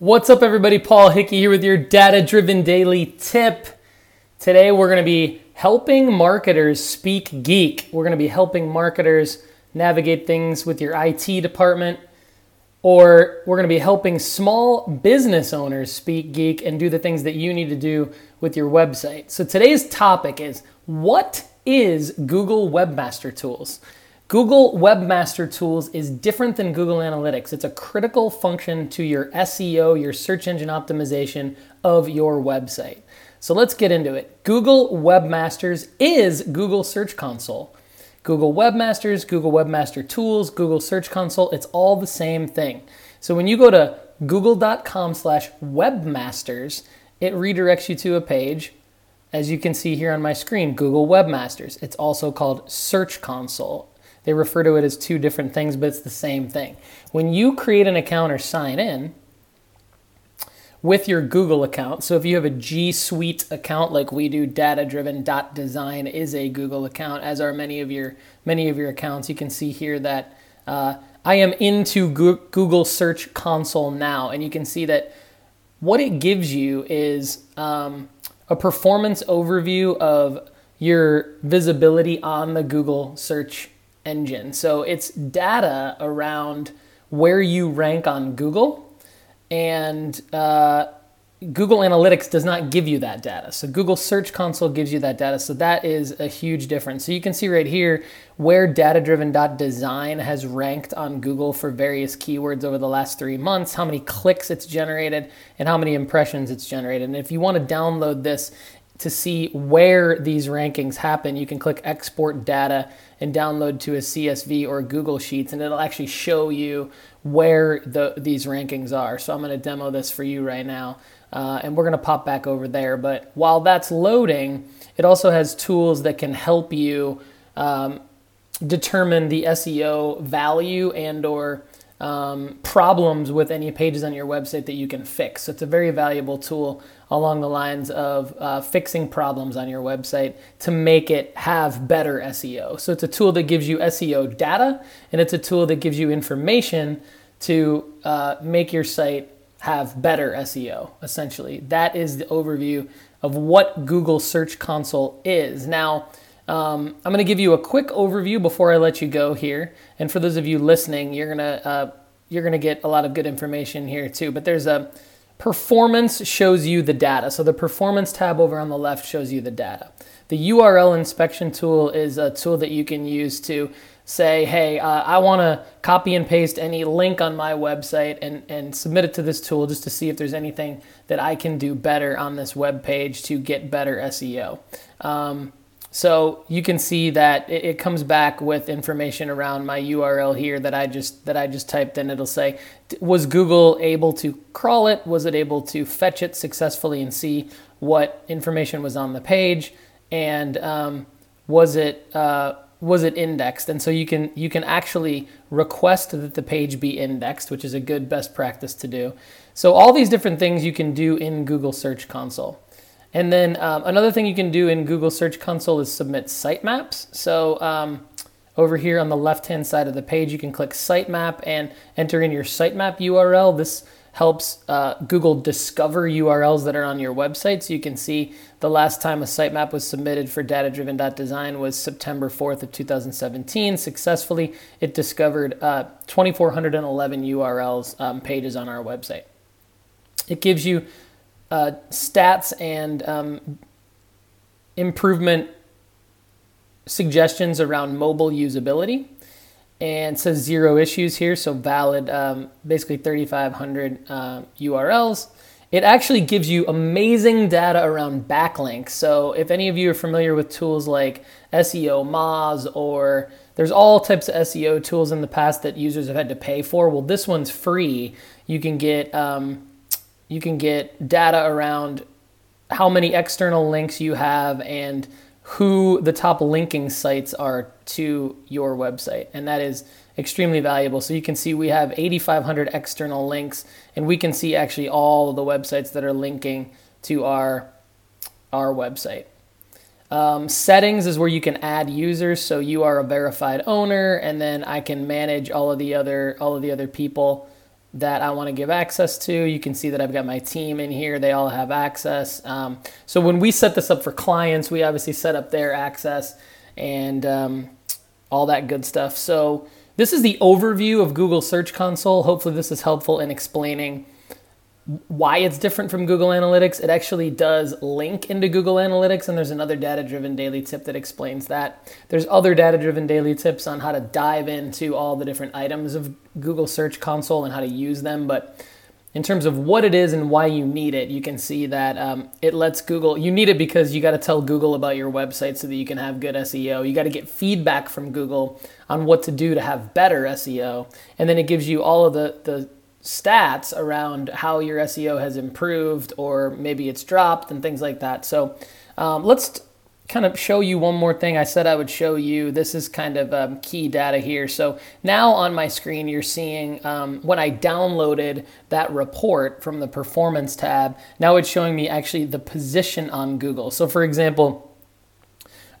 What's up, everybody? Paul Hickey here with your data driven daily tip. Today, we're going to be helping marketers speak geek. We're going to be helping marketers navigate things with your IT department, or we're going to be helping small business owners speak geek and do the things that you need to do with your website. So, today's topic is what is Google Webmaster Tools? Google Webmaster Tools is different than Google Analytics. It's a critical function to your SEO, your search engine optimization of your website. So let's get into it. Google Webmasters is Google Search Console. Google Webmasters, Google Webmaster Tools, Google Search Console, it's all the same thing. So when you go to google.com slash webmasters, it redirects you to a page, as you can see here on my screen, Google Webmasters. It's also called Search Console. They refer to it as two different things, but it's the same thing. When you create an account or sign in with your Google account, so if you have a G Suite account like we do, data driven design is a Google account, as are many of your many of your accounts. You can see here that uh, I am into Google Search Console now, and you can see that what it gives you is um, a performance overview of your visibility on the Google search engine. So it's data around where you rank on Google, and uh, Google Analytics does not give you that data. So Google Search Console gives you that data. So that is a huge difference. So you can see right here where datadriven.design has ranked on Google for various keywords over the last three months, how many clicks it's generated, and how many impressions it's generated. And if you want to download this to see where these rankings happen, you can click export data and download to a CSV or Google Sheets, and it'll actually show you where the, these rankings are. So I'm going to demo this for you right now, uh, and we're going to pop back over there. But while that's loading, it also has tools that can help you um, determine the SEO value and or um, problems with any pages on your website that you can fix. So it's a very valuable tool along the lines of uh, fixing problems on your website to make it have better SEO. So it's a tool that gives you SEO data and it's a tool that gives you information to uh, make your site have better SEO, essentially. That is the overview of what Google Search Console is. Now, um, I'm going to give you a quick overview before I let you go here. And for those of you listening, you're going to uh, you're going to get a lot of good information here too. But there's a performance shows you the data. So the performance tab over on the left shows you the data. The URL inspection tool is a tool that you can use to say, hey, uh, I want to copy and paste any link on my website and, and submit it to this tool just to see if there's anything that I can do better on this web page to get better SEO. Um, so you can see that it, it, comes back with information around my URL here that I just that I just typed in. It'll say, was Google able to crawl it? Was it able to fetch it successfully and see what information was on the page? And um, was it uh, was it indexed? And so you can you can actually request that the page be indexed, which is a good best practice to do. So all these different things you can do in Google Search Console. And then um, another thing you can do in Google Search Console is submit sitemaps. So um, over here on the left-hand side of the page, you can click sitemap and enter in your sitemap URL. This helps uh, Google discover URLs that are on your website. So you can see the last time a sitemap was submitted for datadriven.design was September 4th of 2017. Successfully, it discovered uh, 2,411 URLs um, pages on our website. It gives you uh, stats and um, improvement suggestions around mobile usability. And says zero issues here so valid um, basically 3500 uh, urls it actually gives you amazing data around backlinks. So if any of you are familiar with tools like SEOmoz or there's all types of seo tools in the past that users have had to pay for well this one's free. You can get um, you can get data around how many external links you have and who the top linking sites are to your website. And that is extremely valuable. So you can see we have 8,500 external links, and we can see actually all of the websites that are linking to our, our website. Um, settings is where you can add users. So you are a verified owner, and then I can manage all of the other all of the other people that I want to give access to. You can see that I've got my team in here. They all have access. Um, so when we set this up for clients, we obviously set up their access and um, all that good stuff. So this is the overview of Google Search Console. Hopefully this is helpful in explaining why it's different from Google Analytics. It actually does link into Google Analytics, and there's another data driven daily tip that explains that. There's other data driven daily tips on how to dive into all the different items of Google Search Console and how to use them. But in terms of what it is and why you need it, you can see that um, it lets Google, you need it because you got to tell Google about your website so that you can have good SEO. You got to get feedback from Google on what to do to have better SEO. And then it gives you all of the, the stats around how your SEO has improved or maybe it's dropped and things like that. So um, let's kind of show you one more thing I said I would show you. This is kind of um, key data here. So now on my screen, you're seeing um, when I downloaded that report from the performance tab, now it's showing me actually the position on Google. So for example,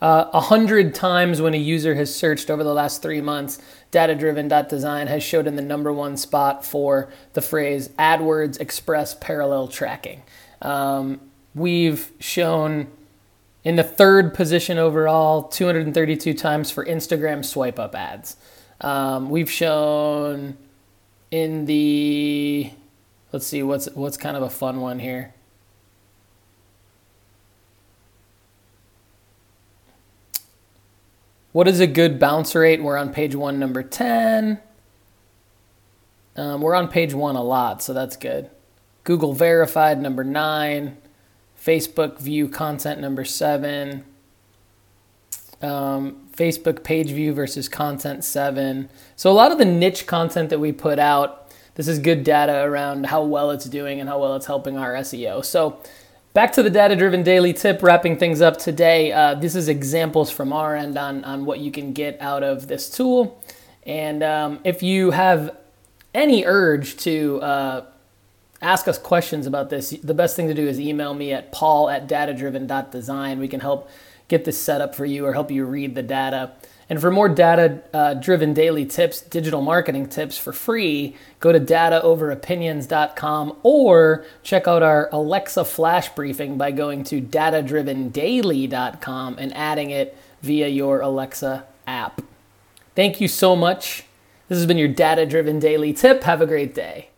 uh, a uh, hundred times when a user has searched over the last three months, data-driven.design has showed in the number one spot for the phrase AdWords Express Parallel Tracking. Um, we've shown in the third position overall, 232 times for Instagram swipe up ads. Um, we've shown in the let's see what's what's kind of a fun one here. What is a good bounce rate? We're on page one, number 10. Um, we're on page one a lot, so that's good. Google verified, number nine. Facebook view content, number seven. Um, Facebook page view versus content, seven. So a lot of the niche content that we put out, this is good data around how well it's doing and how well it's helping our SEO. So Back to the data driven daily tip, wrapping things up today. Uh, this is examples from our end on, on what you can get out of this tool. And um, if you have any urge to uh, ask us questions about this, the best thing to do is email me at paul at datadriven.design. We can help get this set up for you or help you read the data. And for more data uh, driven daily tips, digital marketing tips for free, go to dataoveropinions.com or check out our Alexa flash briefing by going to datadrivendaily.com and adding it via your Alexa app. Thank you so much. This has been your data driven daily tip. Have a great day.